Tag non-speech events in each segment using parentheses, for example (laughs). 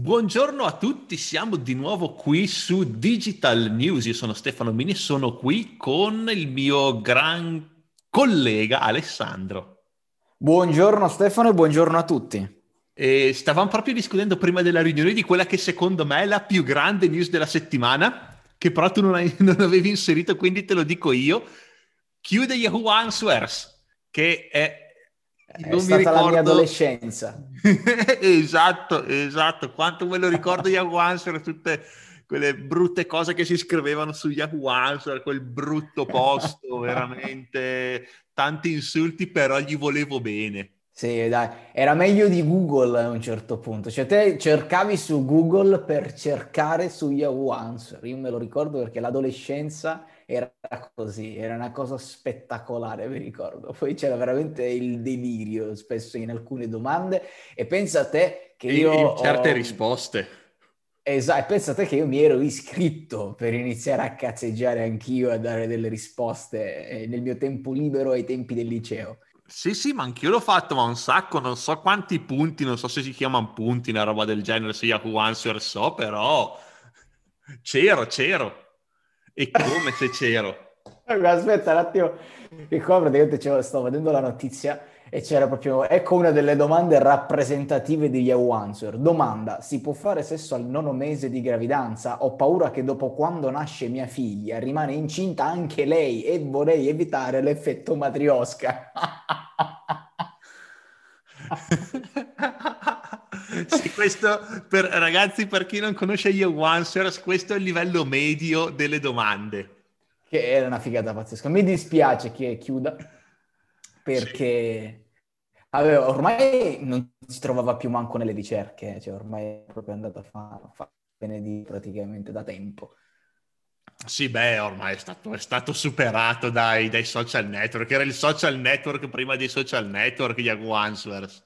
Buongiorno a tutti, siamo di nuovo qui su Digital News. Io sono Stefano Mini e sono qui con il mio gran collega Alessandro. Buongiorno Stefano e buongiorno a tutti. E stavamo proprio discutendo prima della riunione di quella che secondo me è la più grande news della settimana, che però tu non, hai, (laughs) non avevi inserito, quindi te lo dico io. Chiude Yahoo Answers, che è è non stata mi ricordo... la mia adolescenza. (laughs) esatto, esatto. Quanto me lo ricordo Yahoo Answer, tutte quelle brutte cose che si scrivevano su Yahoo Answer, quel brutto posto, (laughs) veramente tanti insulti, però gli volevo bene. Sì, dai, era meglio di Google a un certo punto. Cioè, te cercavi su Google per cercare su Yahoo Answer. Io me lo ricordo perché l'adolescenza era così, era una cosa spettacolare, mi ricordo. Poi c'era veramente il delirio spesso in alcune domande e pensa a te che io... In certe ho... risposte. Esatto, pensa a te che io mi ero iscritto per iniziare a cazzeggiare anch'io, a dare delle risposte eh, nel mio tempo libero ai tempi del liceo. Sì, sì, ma anch'io l'ho fatto, ma un sacco, non so quanti punti, non so se si chiamano punti, una roba del genere, se Yahoo Answer so, però c'ero, c'ero. E come se c'ero? (laughs) Aspetta un attimo, che qua praticamente sto vedendo la notizia e c'era proprio, ecco una delle domande rappresentative di Yahoo Answer. Domanda, si può fare sesso al nono mese di gravidanza? Ho paura che dopo quando nasce mia figlia rimane incinta anche lei e vorrei evitare l'effetto matriosca. (laughs) (laughs) sì, questo per, ragazzi, per chi non conosce Yahoo Answers, questo è il livello medio delle domande. Che era una figata pazzesca. Mi dispiace che chiuda, perché sì. Avevo, ormai non si trovava più manco nelle ricerche, cioè ormai è proprio andato a fare fa di praticamente da tempo. Sì, beh, ormai è stato, è stato superato dai, dai, social network. Era il social network prima dei social network, Yahoo Answers.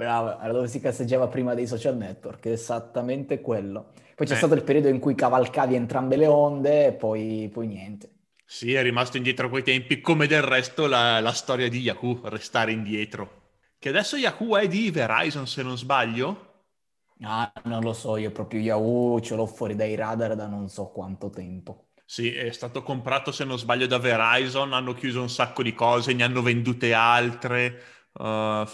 Bravo, era dove si casseggiava prima dei social network, esattamente quello. Poi c'è eh. stato il periodo in cui cavalcavi entrambe le onde e poi, poi niente. Sì, è rimasto indietro a quei tempi, come del resto la, la storia di Yahoo, restare indietro. Che adesso Yahoo è di Verizon, se non sbaglio? Ah, non lo so, io proprio Yahoo ce l'ho fuori dai radar da non so quanto tempo. Sì, è stato comprato, se non sbaglio, da Verizon, hanno chiuso un sacco di cose, ne hanno vendute altre. Uh,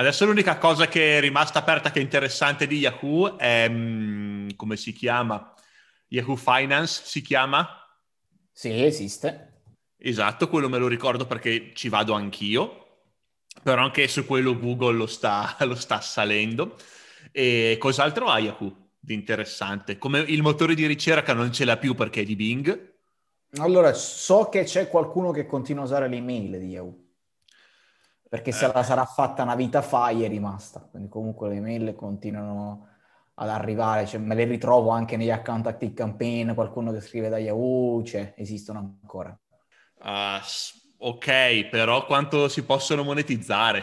Adesso l'unica cosa che è rimasta aperta che è interessante di Yahoo è, um, come si chiama? Yahoo Finance si chiama? Sì, esiste. Esatto, quello me lo ricordo perché ci vado anch'io, però anche su quello Google lo sta, (laughs) lo sta salendo. E cos'altro ha Yahoo di interessante? Come il motore di ricerca non ce l'ha più perché è di Bing. Allora, so che c'è qualcuno che continua a usare l'email di Yahoo perché se eh. la sarà fatta una vita fa è rimasta, quindi comunque le email continuano ad arrivare, cioè, me le ritrovo anche negli account active campaign, qualcuno che scrive da Yahoo, cioè, esistono ancora. Uh, ok, però quanto si possono monetizzare?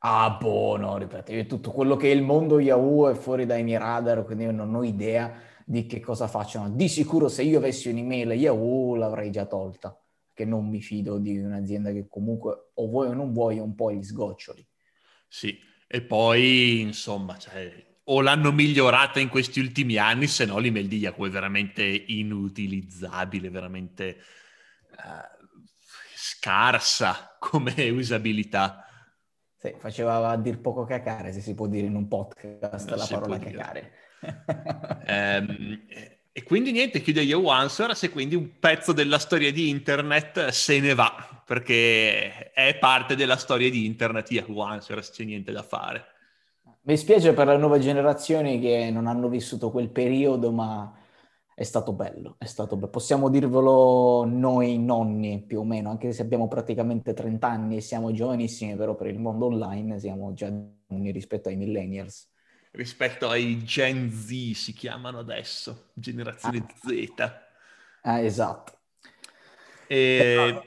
Ah, boh, no, ripeto, io tutto quello che è il mondo Yahoo è fuori dai miei radar, quindi io non ho idea di che cosa facciano. Di sicuro se io avessi un'email Yahoo l'avrei già tolta che non mi fido di un'azienda che comunque o vuoi o non vuoi un po' gli sgoccioli. Sì, e poi insomma, cioè, o l'hanno migliorata in questi ultimi anni, se no l'email di Yahoo è veramente inutilizzabile, veramente uh, scarsa come usabilità. Sì, faceva a dir poco cacare, se si può dire in un podcast non la parola cacare. um, (laughs) E quindi niente, chiude Yahoo Answers e quindi un pezzo della storia di internet se ne va, perché è parte della storia di internet Yahoo Answers, c'è niente da fare. Mi spiace per le nuove generazioni che non hanno vissuto quel periodo, ma è stato bello, è stato bello. Possiamo dirvelo noi nonni più o meno, anche se abbiamo praticamente 30 anni e siamo giovanissimi, però per il mondo online siamo già rispetto ai millennials rispetto ai Gen Z si chiamano adesso, generazione ah. Z. Ah, esatto. E,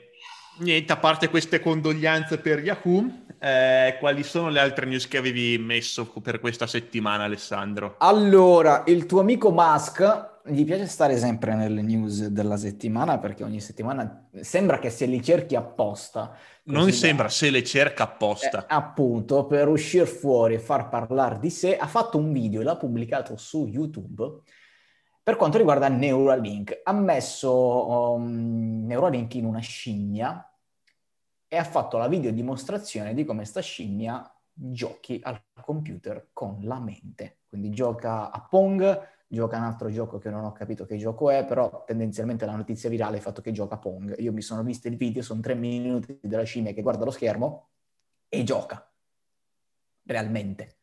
niente, a parte queste condoglianze per Yahoo, eh, quali sono le altre news che avevi messo per questa settimana, Alessandro? Allora, il tuo amico Musk gli piace stare sempre nelle news della settimana perché ogni settimana sembra che se li cerchi apposta. Non sembra, da... se le cerca apposta. Eh, appunto, per uscire fuori e far parlare di sé, ha fatto un video e l'ha pubblicato su YouTube per quanto riguarda Neuralink. Ha messo um, Neuralink in una scimmia e ha fatto la video dimostrazione di come sta scimmia giochi al computer con la mente. Quindi gioca a Pong, gioca un altro gioco che non ho capito che gioco è, però tendenzialmente la notizia virale è il fatto che gioca a Pong. Io mi sono visto il video, sono tre minuti della scimmia che guarda lo schermo e gioca, realmente.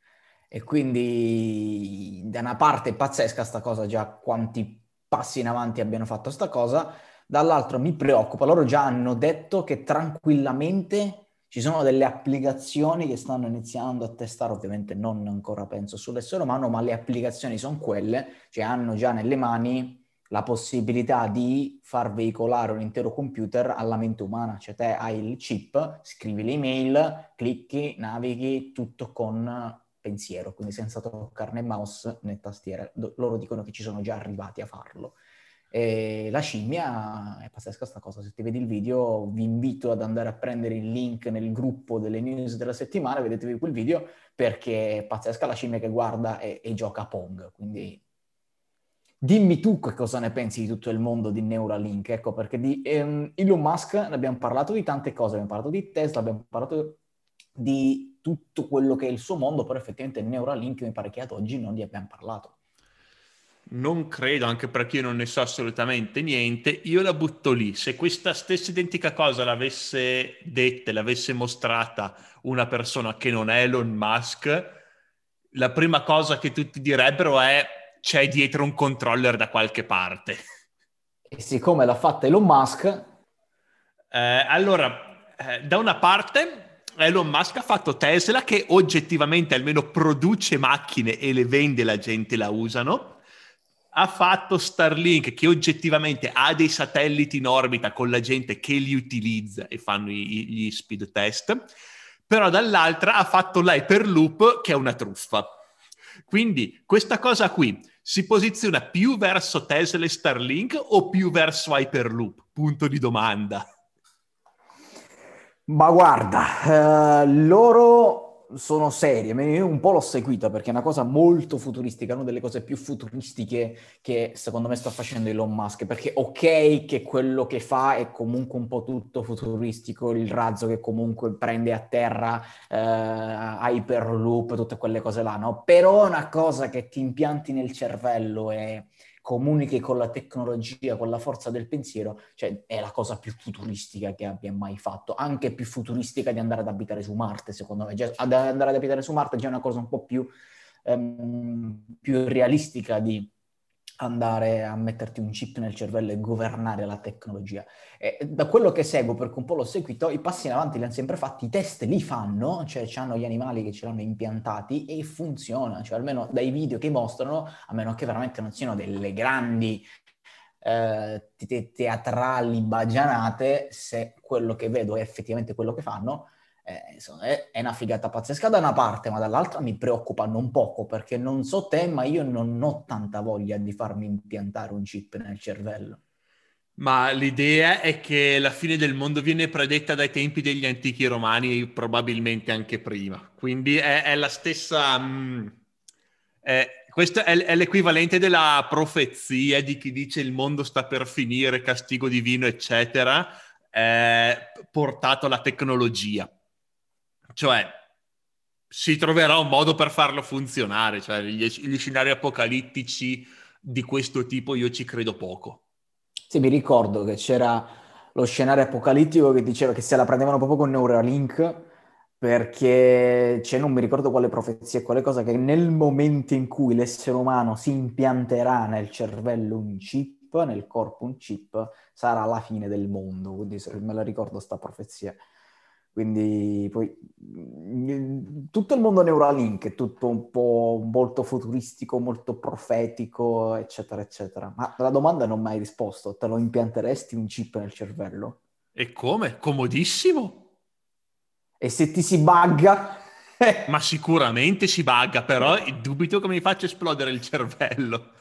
E quindi da una parte è pazzesca sta cosa, già quanti passi in avanti abbiano fatto sta cosa, dall'altro mi preoccupa, loro già hanno detto che tranquillamente ci sono delle applicazioni che stanno iniziando a testare, ovviamente non ancora penso sull'essere umano, ma le applicazioni sono quelle, cioè hanno già nelle mani la possibilità di far veicolare un intero computer alla mente umana, cioè te hai il chip, scrivi l'email, clicchi, navighi, tutto con pensiero, quindi senza toccare né mouse né tastiera. loro dicono che ci sono già arrivati a farlo. E la scimmia è pazzesca sta cosa, se ti vedi il video vi invito ad andare a prendere il link nel gruppo delle news della settimana, vedetevi quel video perché è pazzesca la scimmia che guarda e, e gioca a Pong, quindi dimmi tu che cosa ne pensi di tutto il mondo di Neuralink, ecco perché di um, Elon Musk ne abbiamo parlato di tante cose, abbiamo parlato di Tesla, abbiamo parlato di tutto quello che è il suo mondo, però effettivamente Neuralink mi pare che ad oggi non gli abbiamo parlato. Non credo, anche perché io non ne so assolutamente niente. Io la butto lì. Se questa stessa identica cosa l'avesse detta, l'avesse mostrata una persona che non è Elon Musk, la prima cosa che tutti direbbero è c'è dietro un controller da qualche parte. E siccome l'ha fatta Elon Musk... Eh, allora, eh, da una parte Elon Musk ha fatto Tesla che oggettivamente almeno produce macchine e le vende, la gente la usano ha fatto Starlink che oggettivamente ha dei satelliti in orbita con la gente che li utilizza e fanno gli speed test, però dall'altra ha fatto l'Hyperloop che è una truffa. Quindi questa cosa qui si posiziona più verso Tesla e Starlink o più verso Hyperloop? Punto di domanda. Ma guarda, eh, loro sono serie, io un po' l'ho seguita perché è una cosa molto futuristica, una delle cose più futuristiche che secondo me sta facendo Elon Musk, perché ok che quello che fa è comunque un po' tutto futuristico, il razzo che comunque prende a terra eh, Hyperloop, tutte quelle cose là, no? Però una cosa che ti impianti nel cervello e comunichi con la tecnologia, con la forza del pensiero, cioè è la cosa più futuristica che abbia mai fatto, anche più futuristica di andare ad abitare su Marte, secondo me. Già, ad andare ad abitare su Marte è già una cosa un po' più, um, più realistica di andare a metterti un chip nel cervello e governare la tecnologia. E da quello che seguo, perché un po' l'ho seguito, i passi in avanti li hanno sempre fatti, i test li fanno, cioè hanno gli animali che ce l'hanno impiantati e funziona, cioè almeno dai video che mostrano, a meno che veramente non siano delle grandi eh, teatrali bagianate, se quello che vedo è effettivamente quello che fanno, eh, insomma, è, è, una figata pazzesca da una parte, ma dall'altra mi preoccupano un poco perché non so te, ma io non ho tanta voglia di farmi impiantare un chip nel cervello. Ma l'idea è che la fine del mondo viene predetta dai tempi degli antichi romani probabilmente anche prima. Quindi è, è la stessa... Mh, mm, è, questo è, è, l'equivalente della profezia di chi dice il mondo sta per finire, castigo divino, eccetera, portato alla tecnologia. Cioè, si troverà un modo per farlo funzionare, cioè gli, gli scenari apocalittici di questo tipo io ci credo poco. Sì, mi ricordo che c'era lo scenario apocalittico che diceva che se la prendevano proprio con Neuralink perché c'è, non mi ricordo quale profezia, quale cosa, che nel momento in cui l'essere umano si impianterà nel cervello un chip, nel corpo un chip, sarà la fine del mondo. Quindi me la ricordo sta profezia. Quindi poi mm, tutto il mondo Neuralink è tutto un po' molto futuristico, molto profetico, eccetera, eccetera. Ma la domanda non mi hai risposto. Te lo impianteresti un chip nel cervello? E come? Comodissimo. E se ti si bugga? Ma sicuramente si bugga, però (laughs) dubito come mi faccia esplodere il cervello.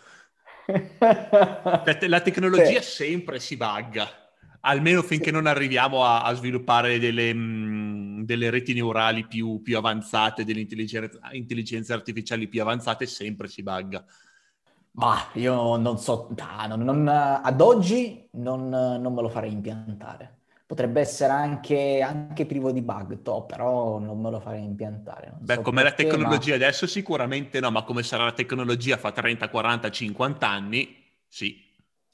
(laughs) La tecnologia sì. sempre si bugga, almeno finché sì. non arriviamo a, a sviluppare delle, mh, mm, delle, reti neurali più, più avanzate, delle intelligenze artificiali più avanzate, sempre si bugga. Ma io non so, non, non, ad oggi non, non, me lo farei impiantare. Potrebbe essere anche, anche privo di bug, to, però non me lo farei impiantare. Beh, so come perché, la tecnologia ma... adesso sicuramente no, ma come sarà la tecnologia fra 30, 40, 50 anni, sì.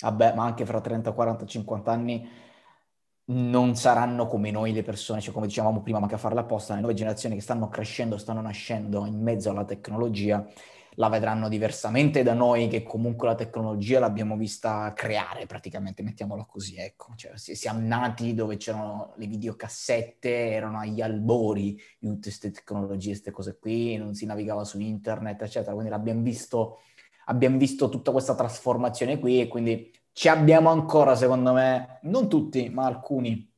Vabbè, ma anche fra 30, 40, 50 anni non saranno come noi le persone, cioè come dicevamo prima, ma che a farla apposta, le nuove generazioni che stanno crescendo, stanno nascendo in mezzo alla tecnologia, la vedranno diversamente da noi che comunque la tecnologia l'abbiamo vista creare praticamente, mettiamola così, ecco. Cioè, siamo nati dove c'erano le videocassette, erano agli albori di tutte queste tecnologie, queste cose qui, non si navigava su internet, eccetera. Quindi l'abbiamo visto, abbiamo visto tutta questa trasformazione qui e quindi ci abbiamo ancora, secondo me, non tutti, ma alcuni,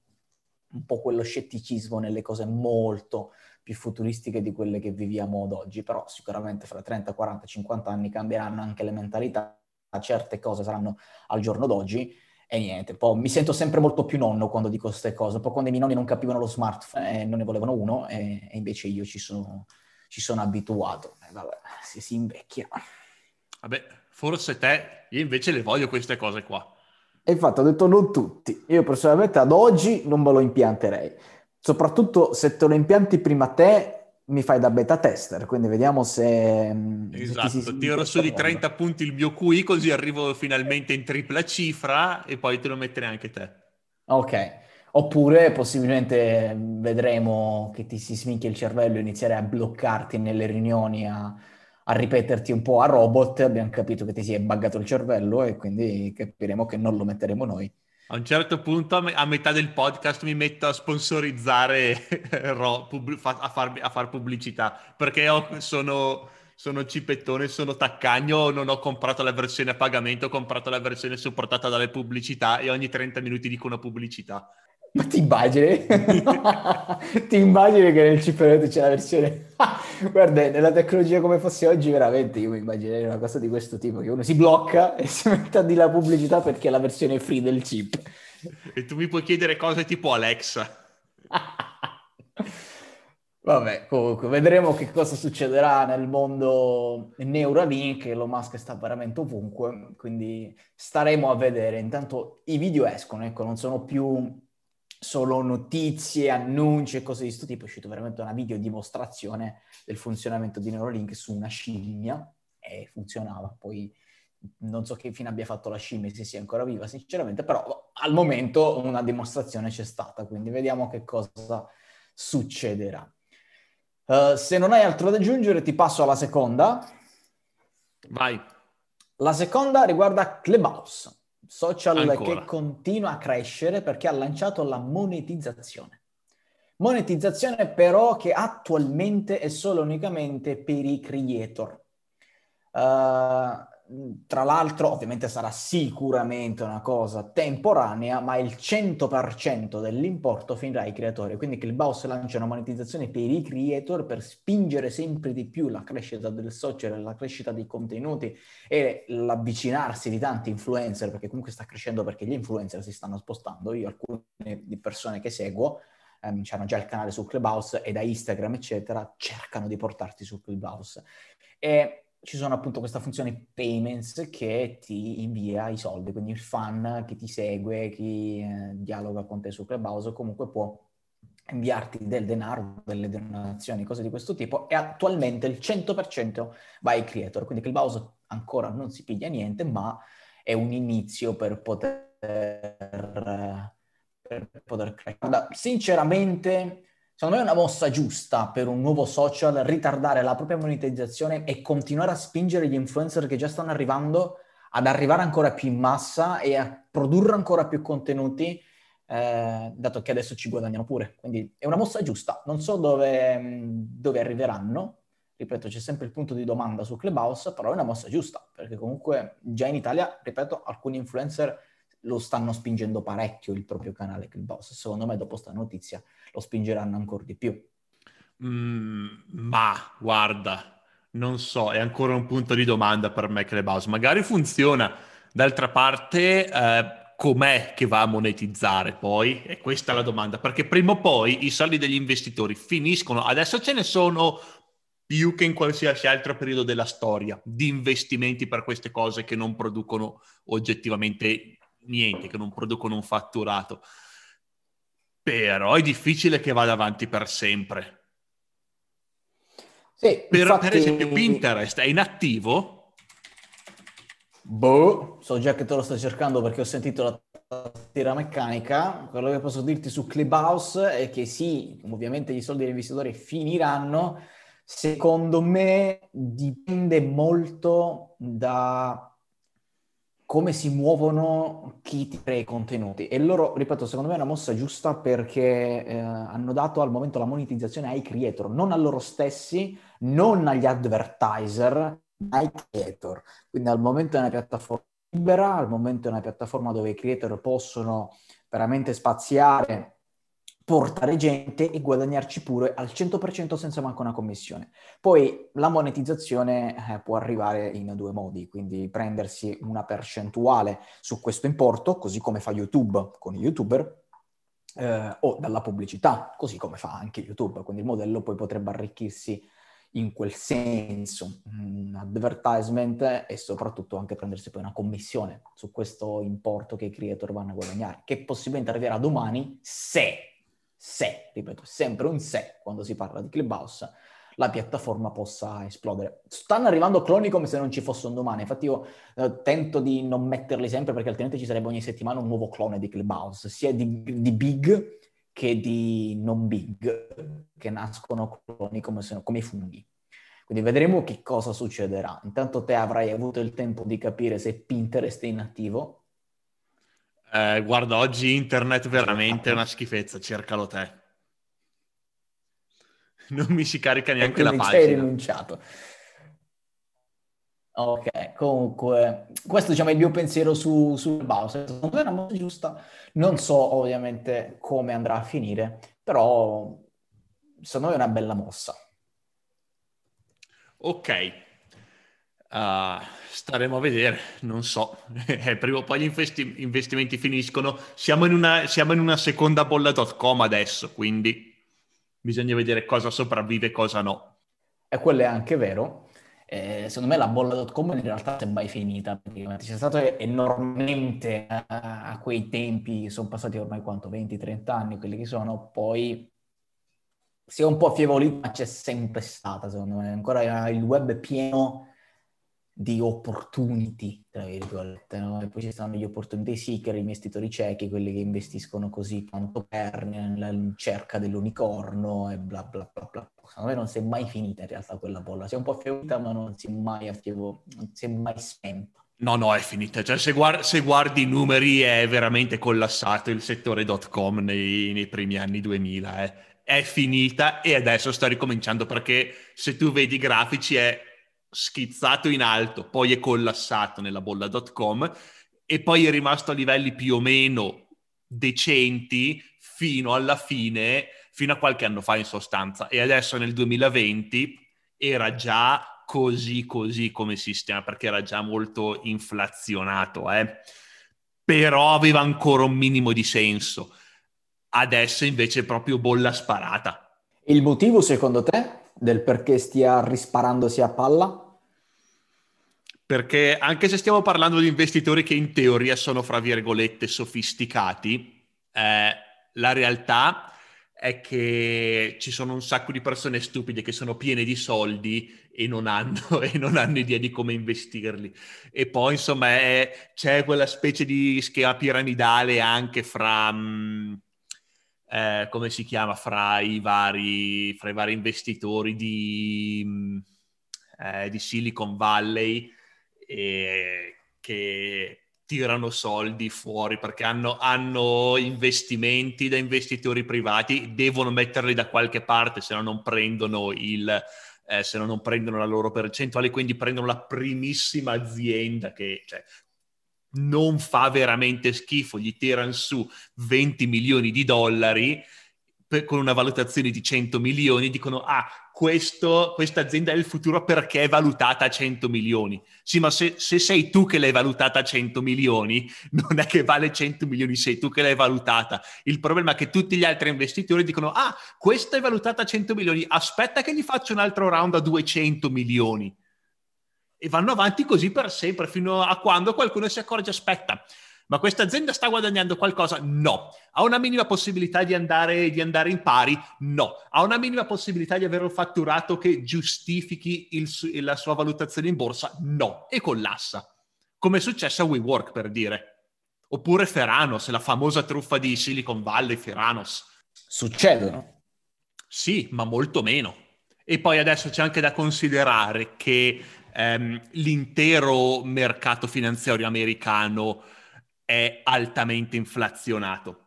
un po' quello scetticismo nelle cose molto più futuristiche di quelle che viviamo ad oggi, però sicuramente fra 30, 40, 50 anni cambieranno anche le mentalità, certe cose saranno al giorno d'oggi e niente, poi mi sento sempre molto più nonno quando dico queste cose, poi quando i miei nonni non capivano lo smartphone e non ne volevano uno e, e invece io ci sono, ci sono abituato, e vabbè, si, si invecchia. Vabbè, forse te, io invece le voglio queste cose qua. E infatti ho detto non tutti, io personalmente ad oggi non me lo impianterei. Soprattutto se te lo impianti prima te, mi fai da beta tester, quindi vediamo se... Mm, esatto, se tiro su di 30 punti il mio QI così arrivo finalmente in tripla cifra e poi te lo metterei anche te. Ok, oppure possibilmente vedremo che ti si sminchia il cervello e inizierai a bloccarti nelle riunioni, a, a ripeterti un po' a robot, abbiamo capito che ti si è buggato il cervello e quindi capiremo che non lo metteremo noi. A un certo punto, a metà del podcast, mi metto a sponsorizzare, (laughs) a far, a far pubblicità, perché sono, sono cipettone, sono taccagno, non ho comprato la versione a pagamento, ho comprato la versione supportata dalle pubblicità e ogni 30 minuti dico una pubblicità. Ma ti immagini? (laughs) ti immagini che nel chip c'è la versione... (laughs) Guarda, nella tecnologia come fosse oggi, veramente io mi immaginerei una cosa di questo tipo, che uno si blocca e (laughs) si mette a di la pubblicità perché è la versione free del chip. E tu mi puoi chiedere cose tipo Alexa. Vabbè, comunque, vedremo che cosa succederà nel mondo Neuralink, Elon Musk sta veramente ovunque, quindi staremo a vedere. Intanto i video escono, ecco, non sono più solo notizie, annunci e cose di questo tipo, è uscita veramente una video dimostrazione del funzionamento di Neuralink su una scimmia e funzionava. Poi non so che fine abbia fatto la scimmia, se sia ancora viva sinceramente, però al momento una dimostrazione c'è stata, quindi vediamo che cosa succederà. Uh, se non hai altro da aggiungere ti passo alla seconda. Vai. La seconda riguarda Clubhouse social Ancora. che continua a crescere perché ha lanciato la monetizzazione. Monetizzazione però che attualmente è solo unicamente per i creator. Uh, tra l'altro ovviamente sarà sicuramente una cosa temporanea, ma il 100% dell'importo finirà ai creatori. Quindi Clubhouse lancia una monetizzazione per i creator per spingere sempre di più la crescita del social, la crescita dei contenuti e l'avvicinarsi di tanti influencer, perché comunque sta crescendo perché gli influencer si stanno spostando. Io alcune persone che seguo ehm, hanno già il canale su Clubhouse e da Instagram, eccetera, cercano di portarti su Clubhouse. E ci sono appunto questa funzione payments che ti invia i soldi, quindi il fan che ti segue, chi eh, dialoga con te su Clubhouse comunque può inviarti del denaro, delle donazioni, cose di questo tipo e attualmente il 100% va ai creator, quindi Clubhouse ancora non si piglia niente, ma è un inizio per poter, per poter crescere. Sinceramente Secondo me è una mossa giusta per un nuovo social ritardare la propria monetizzazione e continuare a spingere gli influencer che già stanno arrivando ad arrivare ancora più in massa e a produrre ancora più contenuti, eh, dato che adesso ci guadagnano pure. Quindi è una mossa giusta. Non so dove, dove arriveranno. Ripeto, c'è sempre il punto di domanda su Clubhouse, però è una mossa giusta, perché comunque già in Italia, ripeto, alcuni influencer lo stanno spingendo parecchio il proprio canale Clubhouse. Secondo me dopo sta notizia lo spingeranno ancora di più. Mm, ma guarda, non so, è ancora un punto di domanda per me Clubhouse. Magari funziona. D'altra parte, eh, com'è che va a monetizzare poi? E questa è la domanda, perché prima o poi i soldi degli investitori finiscono. Adesso ce ne sono più che in qualsiasi altro periodo della storia di investimenti per queste cose che non producono oggettivamente niente, che non producono un fatturato. Però è difficile che vada avanti per sempre. Sì, per, infatti... per esempio Pinterest è inattivo? Boh, so già che te lo stai cercando perché ho sentito la tastiera meccanica. Quello che posso dirti su Clubhouse è che sì, ovviamente i soldi degli investitori finiranno. Secondo me dipende molto da come si muovono chi ti crea i contenuti. E loro, ripeto, secondo me è una mossa giusta perché eh, hanno dato al momento la monetizzazione ai creator, non a loro stessi, non agli advertiser, ma ai creator. Quindi al momento è una piattaforma libera, al momento è una piattaforma dove i creator possono veramente spaziare portare gente e guadagnarci pure al 100% senza manco una commissione. Poi la monetizzazione eh, può arrivare in due modi, quindi prendersi una percentuale su questo importo, così come fa YouTube con i youtuber, eh, o dalla pubblicità, così come fa anche YouTube. Quindi il modello poi potrebbe arricchirsi in quel senso, un advertisement e soprattutto anche prendersi poi una commissione su questo importo che i creator vanno a guadagnare, che possibilmente arriverà domani se se, ripeto, sempre un se quando si parla di Clubhouse, la piattaforma possa esplodere. Stanno arrivando cloni come se non ci fosse un domani, infatti io eh, tento di non metterli sempre perché altrimenti ci sarebbe ogni settimana un nuovo clone di Clubhouse, sia di, di big che di non big, che nascono cloni come, se, come i funghi. Quindi vedremo che cosa succederà. Intanto te avrai avuto il tempo di capire se Pinterest è inattivo, eh, guarda, oggi internet veramente è una schifezza, cercalo te. Non mi si carica neanche la pagina. Sei rinunciato. Ok, comunque, questo diciamo, è il mio pensiero su, su Bowser. Secondo me è una mossa giusta. Non so ovviamente come andrà a finire, però secondo me è una bella mossa. Ok, Uh, staremo a vedere, non so. Eh, prima o poi gli investi- investimenti finiscono. Siamo in, una, siamo in una seconda bolla.com adesso, quindi bisogna vedere cosa sopravvive e cosa no. E quello è anche vero. Eh, secondo me la bolla.com in realtà è mai finita, c'è stato enormemente a, a quei tempi, sono passati ormai quanto, 20-30 anni, quelli che sono, poi si è un po' affievolito, ma c'è sempre stata, secondo me. Ancora il web è pieno di opportunity, tra virgolette, no? E poi ci stanno gli opportunity seeker, i investitori ciechi, quelli che investiscono così tanto per nella ricerca dell'unicorno e bla bla bla bla. Secondo me non si è mai finita in realtà quella bolla, si è un po' affievolita ma non si è mai, affievo, non si è mai spenta. No, no, è finita. Cioè, se, guardi, se guardi i numeri è veramente collassato il settore .com nei, nei primi anni 2000. Eh. È finita e adesso sta ricominciando perché se tu vedi i grafici è schizzato in alto, poi è collassato nella bolla.com e poi è rimasto a livelli più o meno decenti fino alla fine, fino a qualche anno fa in sostanza. E adesso nel 2020 era già così così come sistema, perché era già molto inflazionato, eh? però aveva ancora un minimo di senso. Adesso invece è proprio bolla sparata. Il motivo secondo te del perché stia risparandosi a palla? Perché anche se stiamo parlando di investitori che in teoria sono, fra virgolette, sofisticati, eh, la realtà è che ci sono un sacco di persone stupide che sono piene di soldi e non hanno, (laughs) e non hanno idea di come investirli. E poi, insomma, è, c'è quella specie di schema piramidale anche fra... Mh, mm, eh, come si chiama? Fra i vari, fra i vari investitori di, mm, eh, di Silicon Valley e che tirano soldi fuori perché hanno, hanno, investimenti da investitori privati, devono metterli da qualche parte, se no non prendono, il, eh, se no non prendono la loro percentuale, quindi prendono la primissima azienda che... Cioè, non fa veramente schifo, gli tirano su 20 milioni di dollari per, con una valutazione di 100 milioni, dicono ah, questa azienda è il futuro perché è valutata a 100 milioni. Sì, ma se, se, sei tu che l'hai valutata a 100 milioni, (laughs) non è che vale 100 milioni, sei tu che l'hai valutata. Il problema è che tutti gli altri investitori dicono ah, questa è valutata a 100 milioni, aspetta che gli faccio un altro round a 200 milioni e vanno avanti così per sempre, fino a quando qualcuno si accorge, aspetta, ma questa azienda sta guadagnando qualcosa? No. Ha una minima possibilità di andare, di andare, in pari? No. Ha una minima possibilità di avere un fatturato che giustifichi il, la sua valutazione in borsa? No. E collassa. Come è successo a WeWork, per dire. Oppure Feranos, la famosa truffa di Silicon Valley, Feranos. Succedono. Sì, ma molto meno. E poi adesso c'è anche da considerare che ehm, l'intero mercato finanziario americano è altamente inflazionato.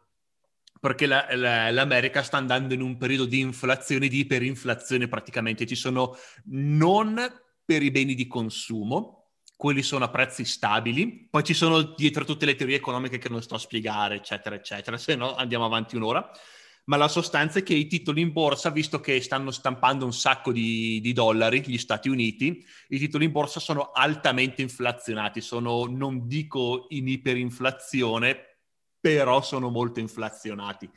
Perché la, la, l'America sta andando in un periodo di inflazione, di iperinflazione praticamente. Ci sono non per i beni di consumo, quelli sono a prezzi stabili, poi ci sono dietro tutte le teorie economiche che non sto a spiegare, eccetera, eccetera, se no andiamo avanti un'ora ma la sostanza è che i titoli in borsa, visto che stanno stampando un sacco di, di, dollari, gli Stati Uniti, i titoli in borsa sono altamente inflazionati, sono, non dico in iperinflazione, però sono molto inflazionati.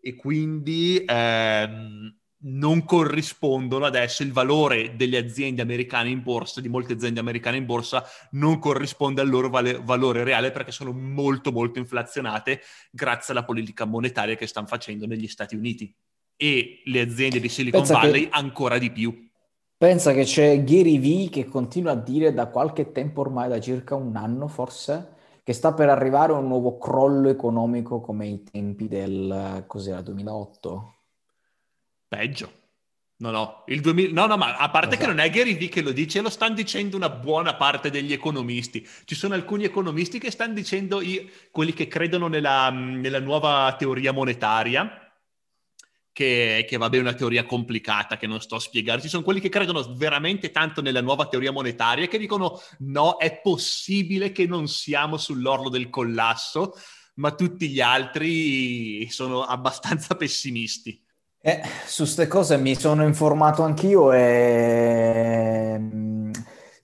E quindi ehm, non corrispondono adesso, il valore delle aziende americane in borsa, di molte aziende americane in borsa, non corrisponde al loro vale, valore reale perché sono molto molto inflazionate grazie alla politica monetaria che stanno facendo negli Stati Uniti e le aziende di Silicon Pensa Valley che... ancora di più. Pensa che c'è Gary Vee che continua a dire da qualche tempo ormai, da circa un anno forse, che sta per arrivare un nuovo crollo economico come ai tempi del, cos'era, 2008? Peggio. No, no, il 2000... no, no, ma a parte esatto. che non è Gary Vee che lo dice, lo stanno dicendo una buona parte degli economisti. Ci sono alcuni economisti che stanno dicendo, i... quelli che credono nella, nella nuova teoria monetaria, che, che vabbè è una teoria complicata che non sto a spiegare. Ci sono quelli che credono veramente tanto nella nuova teoria monetaria che dicono no, è possibile che non siamo sull'orlo del collasso, ma tutti gli altri sono abbastanza pessimisti. Eh, su queste cose mi sono informato anch'io e mm,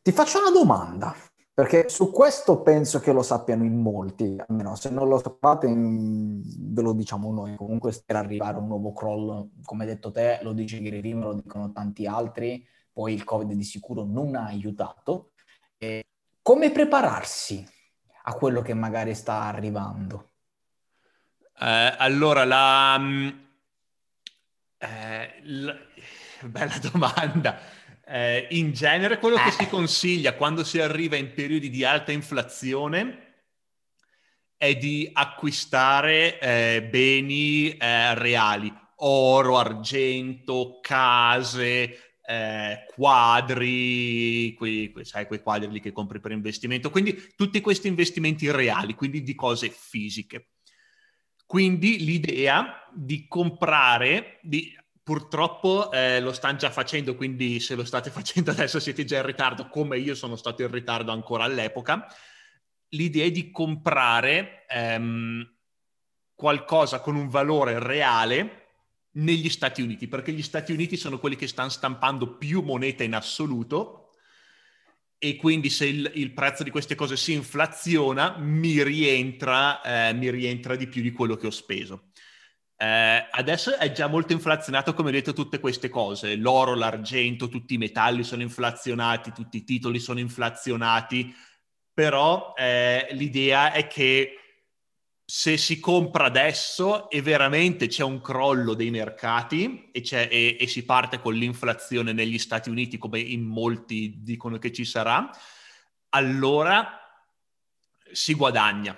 ti faccio una domanda, perché su questo penso che lo sappiano in molti, almeno se non lo sapete mm, ve lo diciamo noi, comunque per arrivare a un nuovo crawl, come detto te, lo dice Gary lo dicono tanti altri, poi il Covid di sicuro non ha aiutato. E come prepararsi a quello che magari sta arrivando? Eh, allora, la mm, eh, l- bella domanda. Eh, in genere quello che si eh. consiglia quando si arriva in periodi di alta inflazione è di acquistare eh, beni eh, reali, oro, argento, case, quadri, quei, quei, sai, quei quadri lì che compri per investimento, quindi tutti questi investimenti reali, quindi di cose fisiche. Quindi l'idea di comprare, di, purtroppo eh, lo stanno già facendo, quindi se lo state (laughs) facendo adesso siete già in ritardo, come io sono stato in ritardo ancora all'epoca. L'idea è di comprare ehm, qualcosa con un valore reale negli Stati Uniti, perché gli Stati Uniti sono quelli che stanno stampando più moneta in assoluto e quindi se il, il, prezzo di queste cose si inflaziona, mi rientra, eh, mi rientra di più di quello che ho speso. Eh, adesso è già molto inflazionato, come ho detto, tutte queste cose. L'oro, l'argento, tutti i metalli sono inflazionati, tutti i titoli sono inflazionati, però eh, l'idea è che se si compra adesso e veramente c'è un crollo dei mercati e, e, e, si parte con l'inflazione negli Stati Uniti, come in molti dicono che ci sarà, allora si guadagna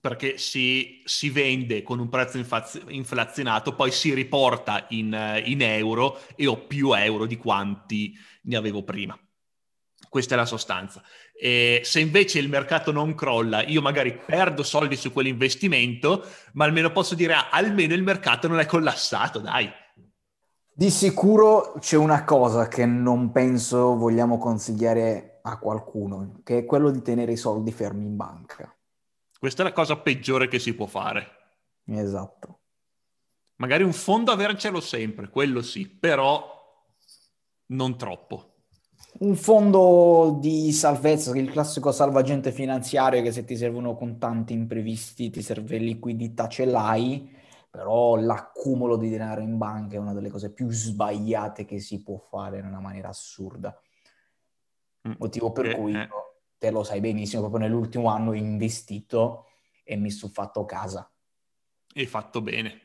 perché si, si vende con un prezzo inflaz- inflazionato, poi si riporta in, in euro e ho più euro di quanti ne avevo prima. Questa è la sostanza. E se invece il mercato non crolla, io magari perdo soldi su quell'investimento, ma almeno posso dire, ah, almeno il mercato non è collassato, dai. Di sicuro c'è una cosa che non penso vogliamo consigliare a qualcuno, che è quello di tenere i soldi fermi in banca. Questa è la cosa peggiore che si può fare. Esatto. Magari un fondo avercelo sempre, quello sì, però non troppo. Un fondo di salvezza, il classico salvagente finanziario che se ti servono contanti imprevisti, ti serve liquidità, ce l'hai, però l'accumulo di denaro in banca è una delle cose più sbagliate che si può fare in una maniera assurda. Mm, Motivo per eh, cui eh. te lo sai benissimo, proprio nell'ultimo anno ho investito e mi sono fatto casa. E fatto bene.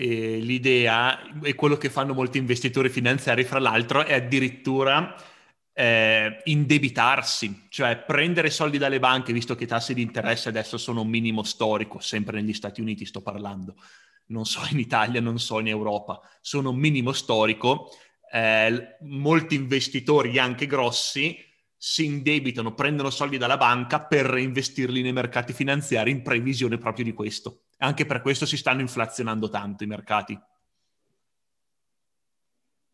E l'idea, e quello che fanno molti investitori finanziari, fra l'altro, è addirittura eh, indebitarsi, cioè prendere soldi dalle banche, visto che i tassi di interesse adesso sono un minimo storico, sempre negli Stati Uniti sto parlando, non so in Italia, non so in Europa, sono un minimo storico, eh, molti investitori, anche grossi, si indebitano, prendono soldi dalla banca per reinvestirli nei mercati finanziari in previsione proprio di questo. Anche per questo si stanno inflazionando tanto i mercati.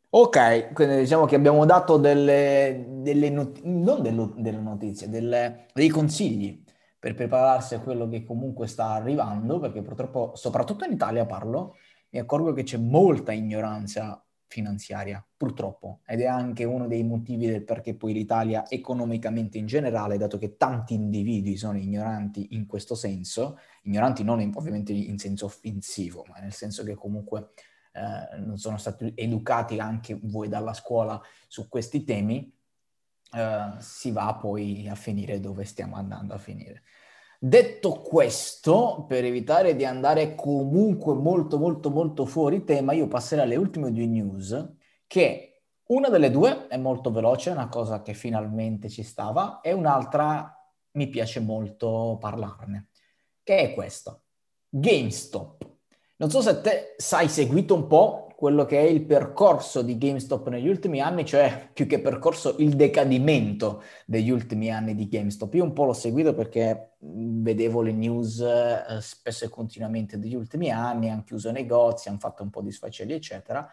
Ok, quindi diciamo che abbiamo dato delle, delle not- non delle, delle notizie, delle, dei consigli per prepararsi a quello che comunque sta arrivando, perché purtroppo, soprattutto in Italia parlo, mi accorgo che c'è molta ignoranza finanziaria, purtroppo, ed è anche uno dei motivi del perché poi l'Italia economicamente in generale, dato che tanti individui sono ignoranti in questo senso, ignoranti non in, ovviamente in senso offensivo, ma nel senso che comunque eh, non sono stati educati anche voi dalla scuola su questi temi, eh, si va poi a finire dove stiamo andando a finire. Detto questo, per evitare di andare comunque molto molto molto fuori tema, io passerei alle ultime due news, che una delle due è molto veloce, una cosa che finalmente ci stava, e un'altra mi piace molto parlarne, che è questa. GameStop non so se te sai seguito un po' quello che è il percorso di GameStop negli ultimi anni, cioè più che percorso il decadimento degli ultimi anni di GameStop. Io un po' l'ho seguito perché vedevo le news eh, spesso e continuamente degli ultimi anni, hanno chiuso negozi, hanno fatto un po' di sfaceli, eccetera.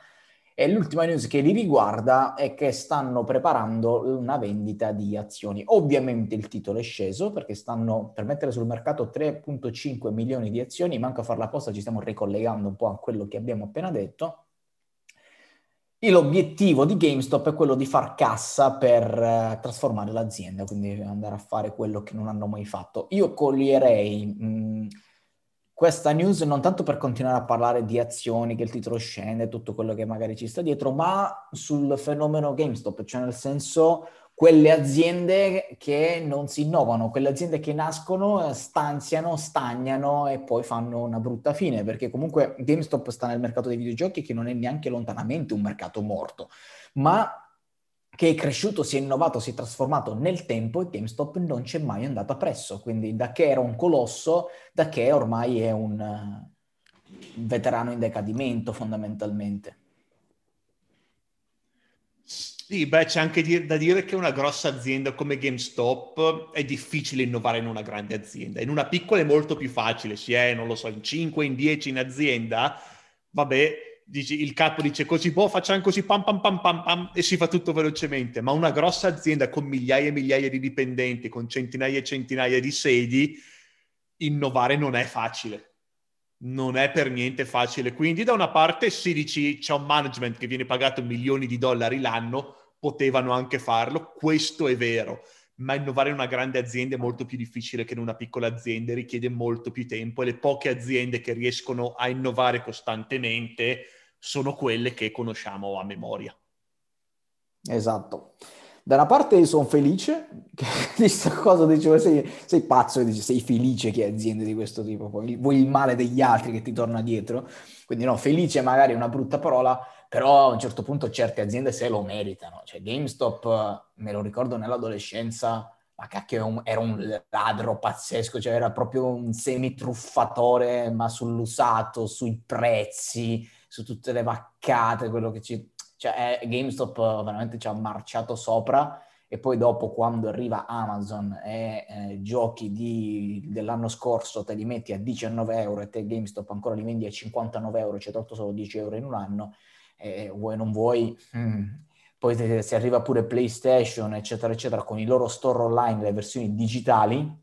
E l'ultima news che li riguarda è che stanno preparando una vendita di azioni. Ovviamente il titolo è sceso perché stanno per mettere sul mercato 3.5 milioni di azioni, manca a farla apposta, ci stiamo ricollegando un po' a quello che abbiamo appena detto. E l'obiettivo di GameStop è quello di far cassa per uh, trasformare l'azienda, quindi andare a fare quello che non hanno mai fatto. Io coglierei... Mh, questa news non tanto per continuare a parlare di azioni, che il titolo scende, tutto quello che magari ci sta dietro, ma sul fenomeno GameStop, cioè nel senso quelle aziende che non si innovano, quelle aziende che nascono, stanziano, stagnano e poi fanno una brutta fine, perché comunque GameStop sta nel mercato dei videogiochi che non è neanche lontanamente un mercato morto, ma che è cresciuto, si è innovato, si è trasformato nel tempo e GameStop non c'è mai andato presso. Quindi da che era un colosso, da che ormai è un uh, veterano in decadimento fondamentalmente. Sì, beh, c'è anche da dire che una grossa azienda come GameStop è difficile innovare in una grande azienda. In una piccola è molto più facile, si è, non lo so, in 5, in 10 in azienda, vabbè, dici, il capo dice così, boh, facciamo così, pam pam pam pam pam, e si fa tutto velocemente. Ma una grossa azienda con migliaia e migliaia di dipendenti, con centinaia e centinaia di sedi, innovare non è facile. Non è per niente facile. Quindi da una parte si dice c'è un management che viene pagato milioni di dollari l'anno, potevano anche farlo, questo è vero ma innovare in una grande azienda è molto più difficile che in una piccola azienda, richiede molto più tempo e le poche aziende che riescono a innovare costantemente sono quelle che conosciamo a memoria. Esatto. Da una parte sono felice che (laughs) di questa cosa dicevo sei, sei pazzo e dici sei felice che hai aziende di questo tipo, poi vuoi il male degli altri che ti torna dietro. Quindi no, felice magari è una brutta parola, però a un certo punto certe aziende se lo meritano. Cioè GameStop, me lo ricordo nell'adolescenza, ma cacchio era un ladro pazzesco, cioè era proprio un semitruffatore, ma sull'usato, sui prezzi, su tutte le vaccate, quello che ci cioè è, GameStop veramente ci ha marciato sopra. E poi dopo quando arriva Amazon e eh, giochi di, dell'anno scorso te li metti a 19 euro e te GameStop ancora li vendi a 59 euro, ci hai tolto solo 10 euro in un anno, e vuoi non vuoi, mm, poi si arriva pure PlayStation, eccetera, eccetera, con i loro store online, le versioni digitali,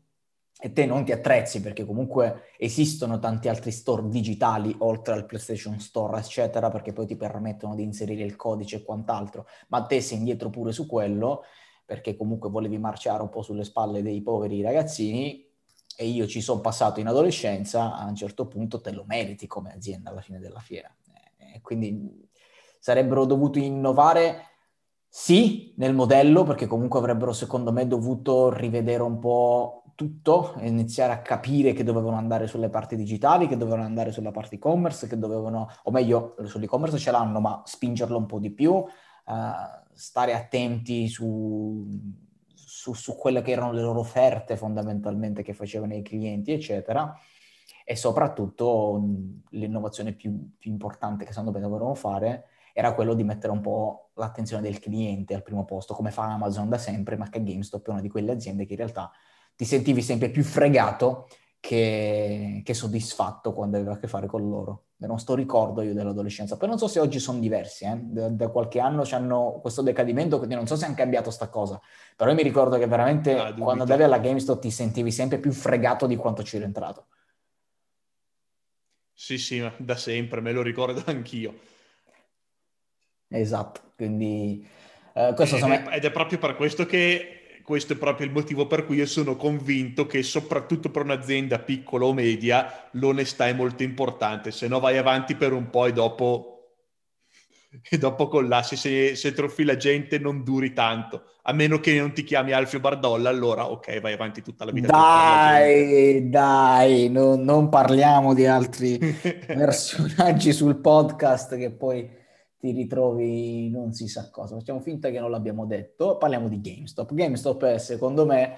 e te non ti attrezzi perché comunque esistono tanti altri store digitali oltre al PlayStation Store, eccetera, perché poi ti permettono di inserire il codice e quant'altro, ma te sei indietro pure su quello perché comunque volevi marciare un po' sulle spalle dei poveri ragazzini e io ci sono passato in adolescenza, a un certo punto te lo meriti come azienda alla fine della fiera. E quindi sarebbero dovuti innovare sì, nel modello, perché comunque avrebbero secondo me dovuto rivedere un po' tutto e iniziare a capire che dovevano andare sulle parti digitali, che dovevano andare sulla parte e-commerce, che dovevano, o meglio, sull'e-commerce ce l'hanno, ma spingerlo un po' di più, uh, stare attenti su, su, su, quelle che erano le loro offerte fondamentalmente che facevano i clienti, eccetera. E soprattutto l'innovazione più, più importante che secondo me dovevano fare era quello di mettere un po' l'attenzione del cliente al primo posto, come fa Amazon da sempre, ma che GameStop è una di quelle aziende che in realtà ti sentivi sempre più fregato che, che soddisfatto quando avevi a che fare con loro. Non sto ricordo io dell'adolescenza, poi non so se oggi sono diversi, eh? da, da, qualche anno hanno questo decadimento, quindi non so se hanno cambiato sta cosa, però io mi ricordo che veramente ah, quando andavi alla GameStop ti sentivi sempre più fregato di quanto ci eri entrato. Sì, sì, da sempre, me lo ricordo anch'io. Esatto, quindi eh, questo ed, è, ed è proprio per questo che questo è proprio il motivo per cui io sono convinto che soprattutto per un'azienda piccola o media l'onestà è molto importante, se no vai avanti per un po' e dopo, e dopo collassi, se, se troffi la gente non duri tanto, a meno che non ti chiami Alfio Bardolla, allora ok, vai avanti tutta la vita. Dai, dai, no, non parliamo di altri (laughs) personaggi sul podcast che poi ti ritrovi non si sa cosa. Facciamo finta che non l'abbiamo detto, parliamo di GameStop. GameStop è secondo me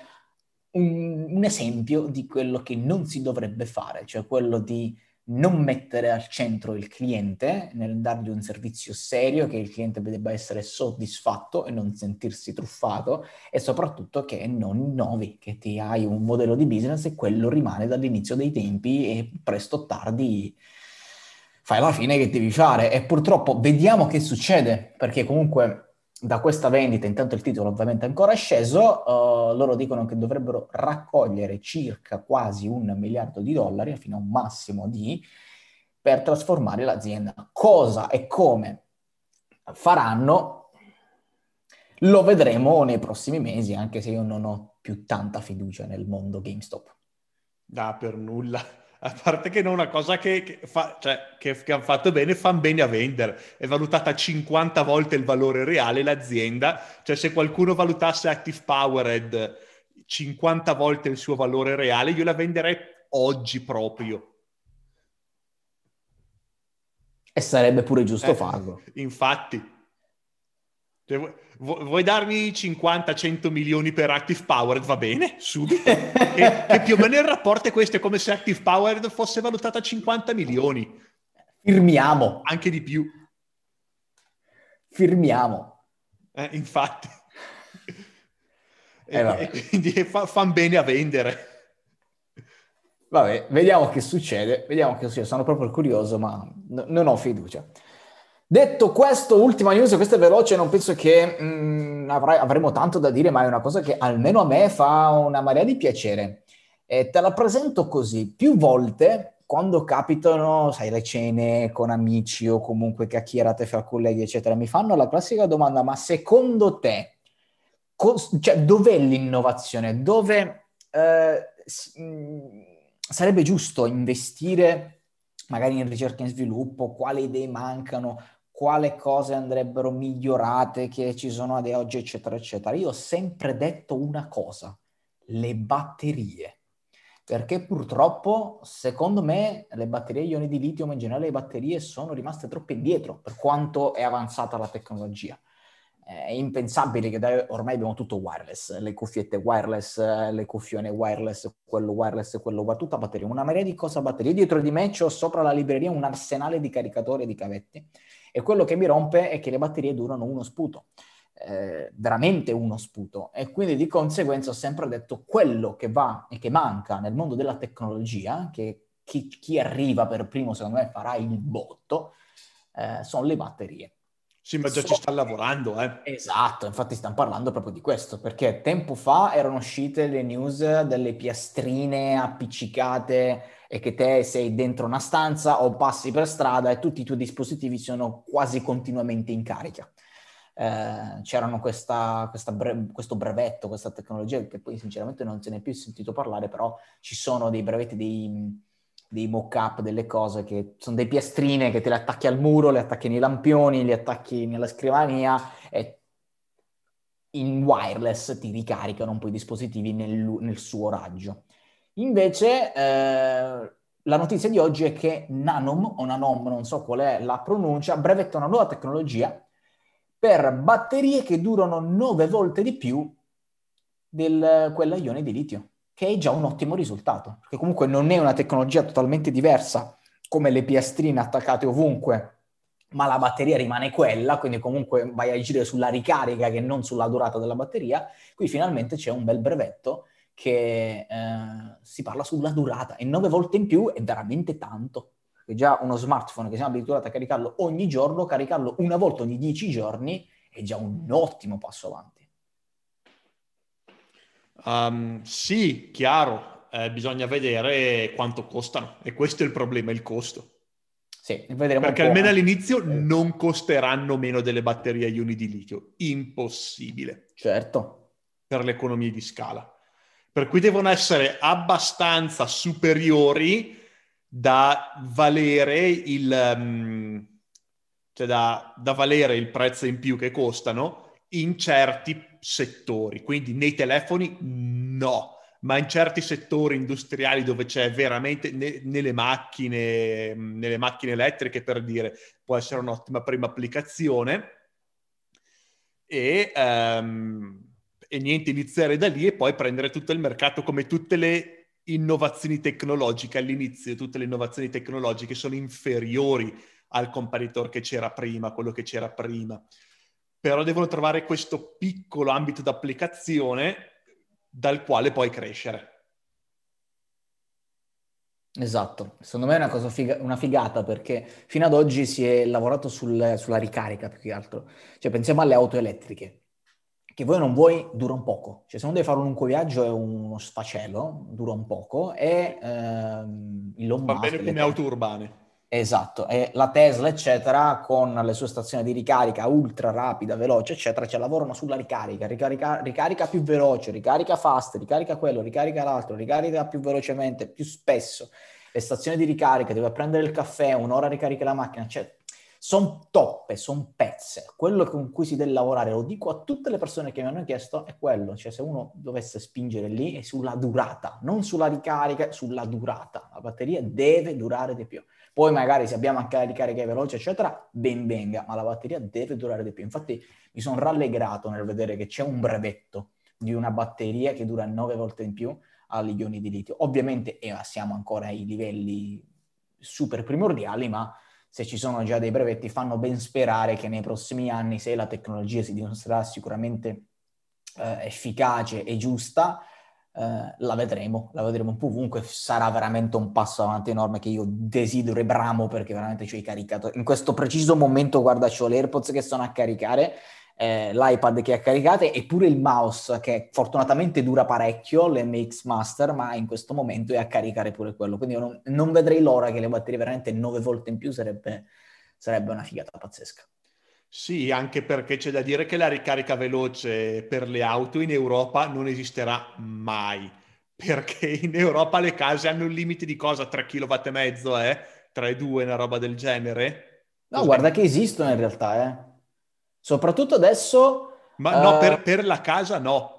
un, un, esempio di quello che non si dovrebbe fare, cioè quello di non mettere al centro il cliente nel dargli un servizio serio, che il cliente debba essere soddisfatto e non sentirsi truffato e soprattutto che non innovi, che ti hai un modello di business e quello rimane dall'inizio dei tempi e presto o tardi fai la fine che devi fare e purtroppo vediamo che succede perché comunque da questa vendita, intanto il titolo ovviamente è ancora sceso, uh, loro dicono che dovrebbero raccogliere circa quasi un miliardo di dollari fino a un massimo di per trasformare l'azienda. Cosa e come faranno lo vedremo nei prossimi mesi, anche se io non ho più tanta fiducia nel mondo GameStop. Da per nulla a parte che non è una cosa che, che, fa, cioè, che, che hanno fatto bene, fanno bene a vendere. È valutata 50 volte il valore reale l'azienda, cioè se qualcuno valutasse Active Powered 50 volte il suo valore reale, io la venderei oggi proprio. E sarebbe pure giusto eh, farlo. Infatti. Cioè, vuoi darmi 50-100 milioni per Active Powered? Va bene, subito. (laughs) che, che, più o meno il rapporto è questo, è come se Active Powered fosse valutata a 50 milioni. Firmiamo. Anche di più. Firmiamo. Eh, infatti. Eh, e, e, (laughs) quindi fa, fanno bene a vendere. Vabbè, vediamo che succede, vediamo che succede. Sono proprio curioso, ma n- non ho fiducia. Detto questo, ultima news, questa è veloce, non penso che mh, mm, avrai, avremo tanto da dire, ma è una cosa che almeno a me fa una marea di piacere. E te la presento così. Più volte, quando capitano, sai, le cene con amici o comunque chiacchierate fra colleghi, eccetera, mi fanno la classica domanda, ma secondo te, cos- cioè, dov'è l'innovazione? Dove eh, s- mh, mm, sarebbe giusto investire magari in ricerca e sviluppo, quali idee mancano, quale cose andrebbero migliorate che ci sono ad oggi, eccetera, eccetera. Io ho sempre detto una cosa, le batterie. Perché purtroppo, secondo me, le batterie ioni di litio, ma in generale le batterie, sono rimaste troppo indietro per quanto è avanzata la tecnologia. È impensabile che ormai abbiamo tutto wireless, le cuffiette wireless, le cuffione wireless, quello wireless, quello wireless, tutta batteria, una marea di cose a batterie. Dietro di me c'ho sopra la libreria un arsenale di caricatori e di cavetti e quello che mi rompe è che le batterie durano uno sputo, eh, veramente uno sputo. E quindi di conseguenza ho sempre detto quello che va e che manca nel mondo della tecnologia, che chi, chi arriva per primo secondo me farà il botto, eh, sono le batterie. Sì, ma già so... ci stanno lavorando, eh. Esatto, infatti stiamo parlando proprio di questo, perché tempo fa erano uscite le news delle piastrine appiccicate e che te sei dentro una stanza o passi per strada e tutti i tuoi dispositivi sono quasi continuamente in carica. Eh, c'erano questa, questa bre- questo brevetto, questa tecnologia che poi sinceramente non se ne è più sentito parlare, però ci sono dei brevetti, dei, dei mock-up, delle cose che sono dei piastrine che te le attacchi al muro, le attacchi nei lampioni, le attacchi nella scrivania e in wireless ti ricaricano un po' i dispositivi nel, nel suo raggio. Invece eh, la notizia di oggi è che Nanom o Nanom, non so qual è la pronuncia, brevetta una nuova tecnologia per batterie che durano nove volte di più di quella ione di litio, che è già un ottimo risultato, perché comunque non è una tecnologia totalmente diversa come le piastrine attaccate ovunque, ma la batteria rimane quella, quindi comunque vai a agire sulla ricarica che non sulla durata della batteria. Qui finalmente c'è un bel brevetto che eh, si parla sulla durata e nove volte in più è veramente tanto che già uno smartphone che siamo abituati a caricarlo ogni giorno, caricarlo una volta ogni dieci giorni è già un ottimo passo avanti. Um, sì, chiaro, eh, bisogna vedere quanto costano e questo è il problema, il costo. Sì, Perché almeno all'inizio eh. non costeranno meno delle batterie a ioni di litio. Impossibile. Certo. Per le economie di scala. Per cui devono essere abbastanza superiori da valere il, um, cioè da, da valere il prezzo in più che costano in certi settori. Quindi nei telefoni no, ma in certi settori industriali dove c'è veramente ne, nelle macchine, nelle macchine elettriche per dire, può essere un'ottima prima applicazione. E, um, e niente, iniziare da lì e poi prendere tutto il mercato come tutte le innovazioni tecnologiche all'inizio, tutte le innovazioni tecnologiche sono inferiori al competitor che c'era prima, quello che c'era prima. Però devono trovare questo piccolo ambito d'applicazione dal quale poi crescere. Esatto, secondo me è una cosa figa- una figata perché fino ad oggi si è lavorato sul, sulla ricarica più che altro. Cioè pensiamo alle auto elettriche che vuoi o non vuoi dura un poco. Cioè se uno deve fare un lungo viaggio è uno sfacelo, dura un poco e ehm, Elon Va bene come auto urbane. Esatto, e la Tesla, eccetera, con le sue stazioni di ricarica ultra rapida, veloce, eccetera, cioè lavorano sulla ricarica, ricarica, ricarica più veloce, ricarica fast, ricarica quello, ricarica l'altro, ricarica più velocemente, più spesso. Le stazioni di ricarica, deve prendere il caffè, un'ora ricarica la macchina, eccetera sono toppe, sono pezze. Quello con cui si deve lavorare, lo dico a tutte le persone che mi hanno chiesto, è quello. Cioè se uno dovesse spingere lì è sulla durata, non sulla ricarica, sulla durata. La batteria deve durare di più. Poi magari se abbiamo anche la ricarica veloce, eccetera, ben venga, ma la batteria deve durare di più. Infatti mi sono rallegrato nel vedere che c'è un brevetto di una batteria che dura nove volte in più agli ioni di litio. Ovviamente eh, siamo ancora ai livelli super primordiali, ma se ci sono già dei brevetti, fanno ben sperare che nei prossimi anni, se la tecnologia si dimostrerà sicuramente eh, efficace e giusta, eh, la vedremo, la vedremo un po' ovunque, sarà veramente un passo avanti enorme che io desidero e bramo perché veramente ci ho caricato. In questo preciso momento, guarda, ho le AirPods che sono a caricare eh, l'iPad che ha caricate e pure il mouse che fortunatamente dura parecchio, l'MX Master, ma in questo momento è a caricare pure quello. Quindi io non, non vedrei l'ora che le batterie veramente 9 volte in più sarebbe, sarebbe una figata pazzesca. Sì, anche perché c'è da dire che la ricarica veloce per le auto in Europa non esisterà mai, perché in Europa le case hanno un limite di cosa? 3 kW e mezzo, eh? 3,2, una roba del genere? No, Cos'è? guarda che esistono in realtà, eh. Soprattutto adesso... Ma no, uh... per, per, la casa no.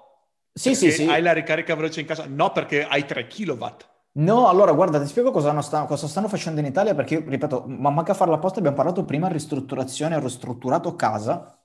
Sì, sì, sì. Hai la ricarica veloce in casa? No, perché hai 3 kW. No, allora guarda, ti spiego cosa, sta, cosa stanno facendo in Italia perché, io, ripeto, ma manca a farla apposta, abbiamo parlato prima di ristrutturazione, ho ristrutturato casa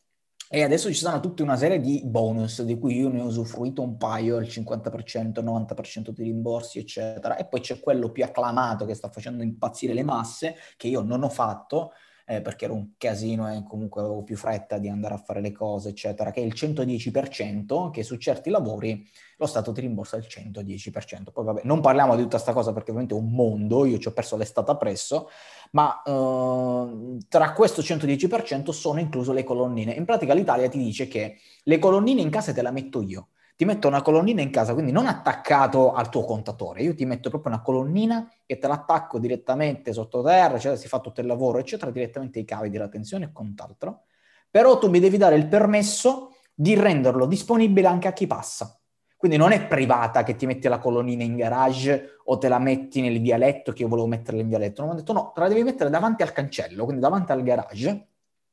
e adesso ci sono tutta una serie di bonus di cui io ne ho usufruito un paio, il 50%, il 90% di rimborsi, eccetera. E poi c'è quello più acclamato che sta facendo impazzire le masse, che io non ho fatto, eh, perché ero un casino e comunque avevo più fretta di andare a fare le cose, eccetera, che è il 110%, che su certi lavori lo Stato ti rimborsa il 110%. Poi vabbè, non parliamo di tutta questa cosa perché ovviamente è un mondo, io ci ho perso l'estate appresso, ma eh, tra questo 110% sono incluse le colonnine. In pratica l'Italia ti dice che le colonnine in casa te le metto io ti metto una colonnina in casa, quindi non attaccato al tuo contatore, io ti metto proprio una colonnina e te l'attacco direttamente sottoterra, cioè si fa tutto il lavoro, eccetera, direttamente ai cavi della tensione e quant'altro. Però tu mi devi dare il permesso di renderlo disponibile anche a chi passa. Quindi non è privata che ti metti la colonnina in garage o te la metti nel vialetto, che io volevo metterla in vialetto. Non ho detto no, te la devi mettere davanti al cancello, quindi davanti al garage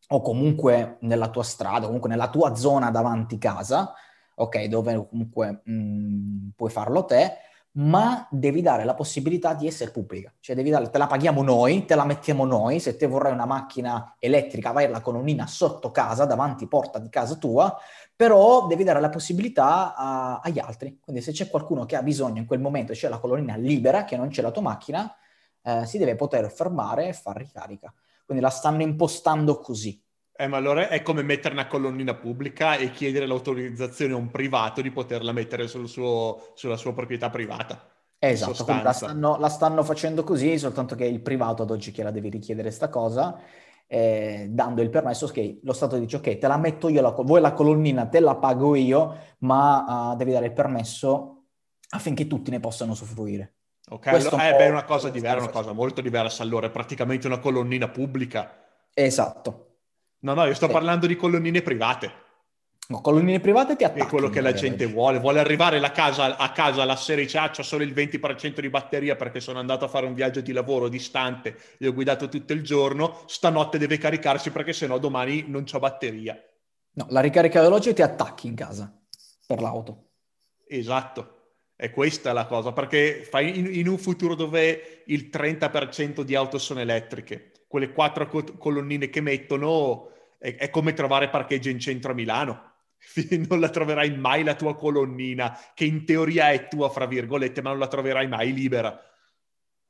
o comunque nella tua strada, comunque nella tua zona davanti casa, ok, dove comunque mh, mm, puoi farlo te, ma devi dare la possibilità di essere pubblica, cioè devi dare, te la paghiamo noi, te la mettiamo noi, se te vorrai una macchina elettrica vai alla colonnina sotto casa, davanti porta di casa tua, però devi dare la possibilità a, agli altri, quindi se c'è qualcuno che ha bisogno in quel momento, c'è la colonnina libera, che non c'è la tua macchina, eh, si deve poter fermare e far ricarica, quindi la stanno impostando così. Eh, ma allora è come mettere una colonnina pubblica e chiedere l'autorizzazione a un privato di poterla mettere sul suo, sulla sua proprietà privata. Esatto, la stanno, la stanno, facendo così, soltanto che è il privato ad oggi che la deve richiedere sta cosa, eh, dando il permesso che lo Stato dice ok, te la metto io, la, vuoi la colonnina, te la pago io, ma uh, devi dare il permesso affinché tutti ne possano usufruire. Ok, allora, eh, è una cosa diversa, una cosa molto diversa, allora è praticamente una colonnina pubblica. Esatto, No, no, io sto sì. parlando di colonnine private. No, colonnine private ti attacchi. È quello che la gente vuole. Vuole arrivare casa, a casa la sera e c'ha solo il 20% di batteria perché sono andato a fare un viaggio di lavoro distante e ho guidato tutto il giorno. Stanotte deve caricarsi perché sennò domani non c'ho batteria. No, la ricarica veloce ti attacchi in casa per l'auto. Esatto. È questa la cosa, perché fai in, in un futuro dove il 30% di auto sono elettriche, quelle quattro colonnine che mettono è, è come trovare parcheggio in centro a Milano. (laughs) non la troverai mai la tua colonnina, che in teoria è tua, fra virgolette, ma non la troverai mai libera.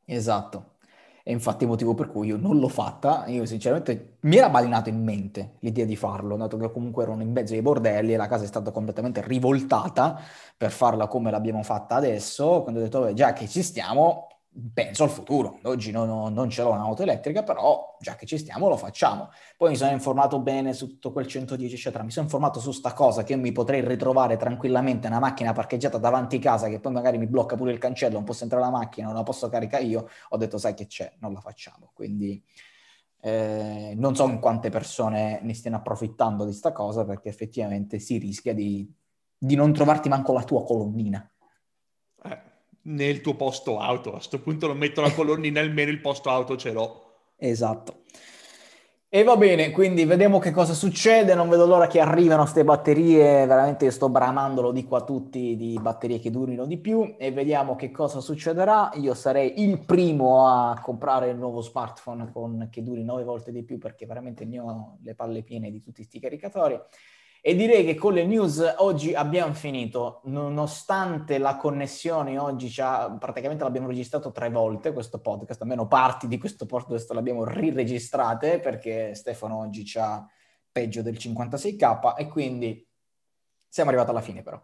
Esatto. E infatti il motivo per cui io non l'ho fatta, io sinceramente mi era balinato in mente l'idea di farlo, dato che comunque erano in mezzo ai bordelli e la casa è stata completamente rivoltata per farla come l'abbiamo fatta adesso, quando ho detto, già che ci stiamo, penso al futuro. Oggi non, non ce l'ho un'auto elettrica, però già che ci stiamo lo facciamo. Poi mi sono informato bene su tutto quel 110, eccetera. Mi sono informato su sta cosa che mi potrei ritrovare tranquillamente una macchina parcheggiata davanti a casa che poi magari mi blocca pure il cancello, non posso entrare la macchina, non la posso caricare io. Ho detto, sai che c'è, non la facciamo. Quindi eh, non so in quante persone ne stiano approfittando di sta cosa perché effettivamente si rischia di, di non trovarti manco la tua colonnina nel tuo posto auto. A questo punto non metto la colonnina, almeno il posto auto ce l'ho. Esatto. E va bene, quindi vediamo che cosa succede. Non vedo l'ora che arrivano queste batterie. Veramente sto bramando, lo dico a tutti, di batterie che durino di più. E vediamo che cosa succederà. Io sarei il primo a comprare il nuovo smartphone con, che duri nove volte di più perché veramente ne ho le palle piene di tutti questi caricatori. E direi che con le news oggi abbiamo finito, nonostante la connessione oggi praticamente l'abbiamo registrato tre volte questo podcast, almeno parti di questo podcast l'abbiamo riregistrate perché Stefano oggi c'ha peggio del 56k e quindi siamo arrivati alla fine però.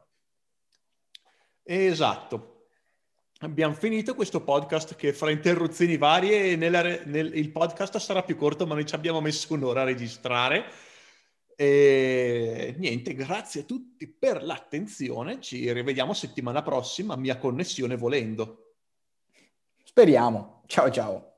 Esatto. Abbiamo finito questo podcast che fra interruzioni varie nella, nel, il podcast sarà più corto ma noi ci abbiamo messo un'ora a registrare e niente, grazie a tutti per l'attenzione. Ci rivediamo settimana prossima, mia connessione volendo. Speriamo. Ciao ciao.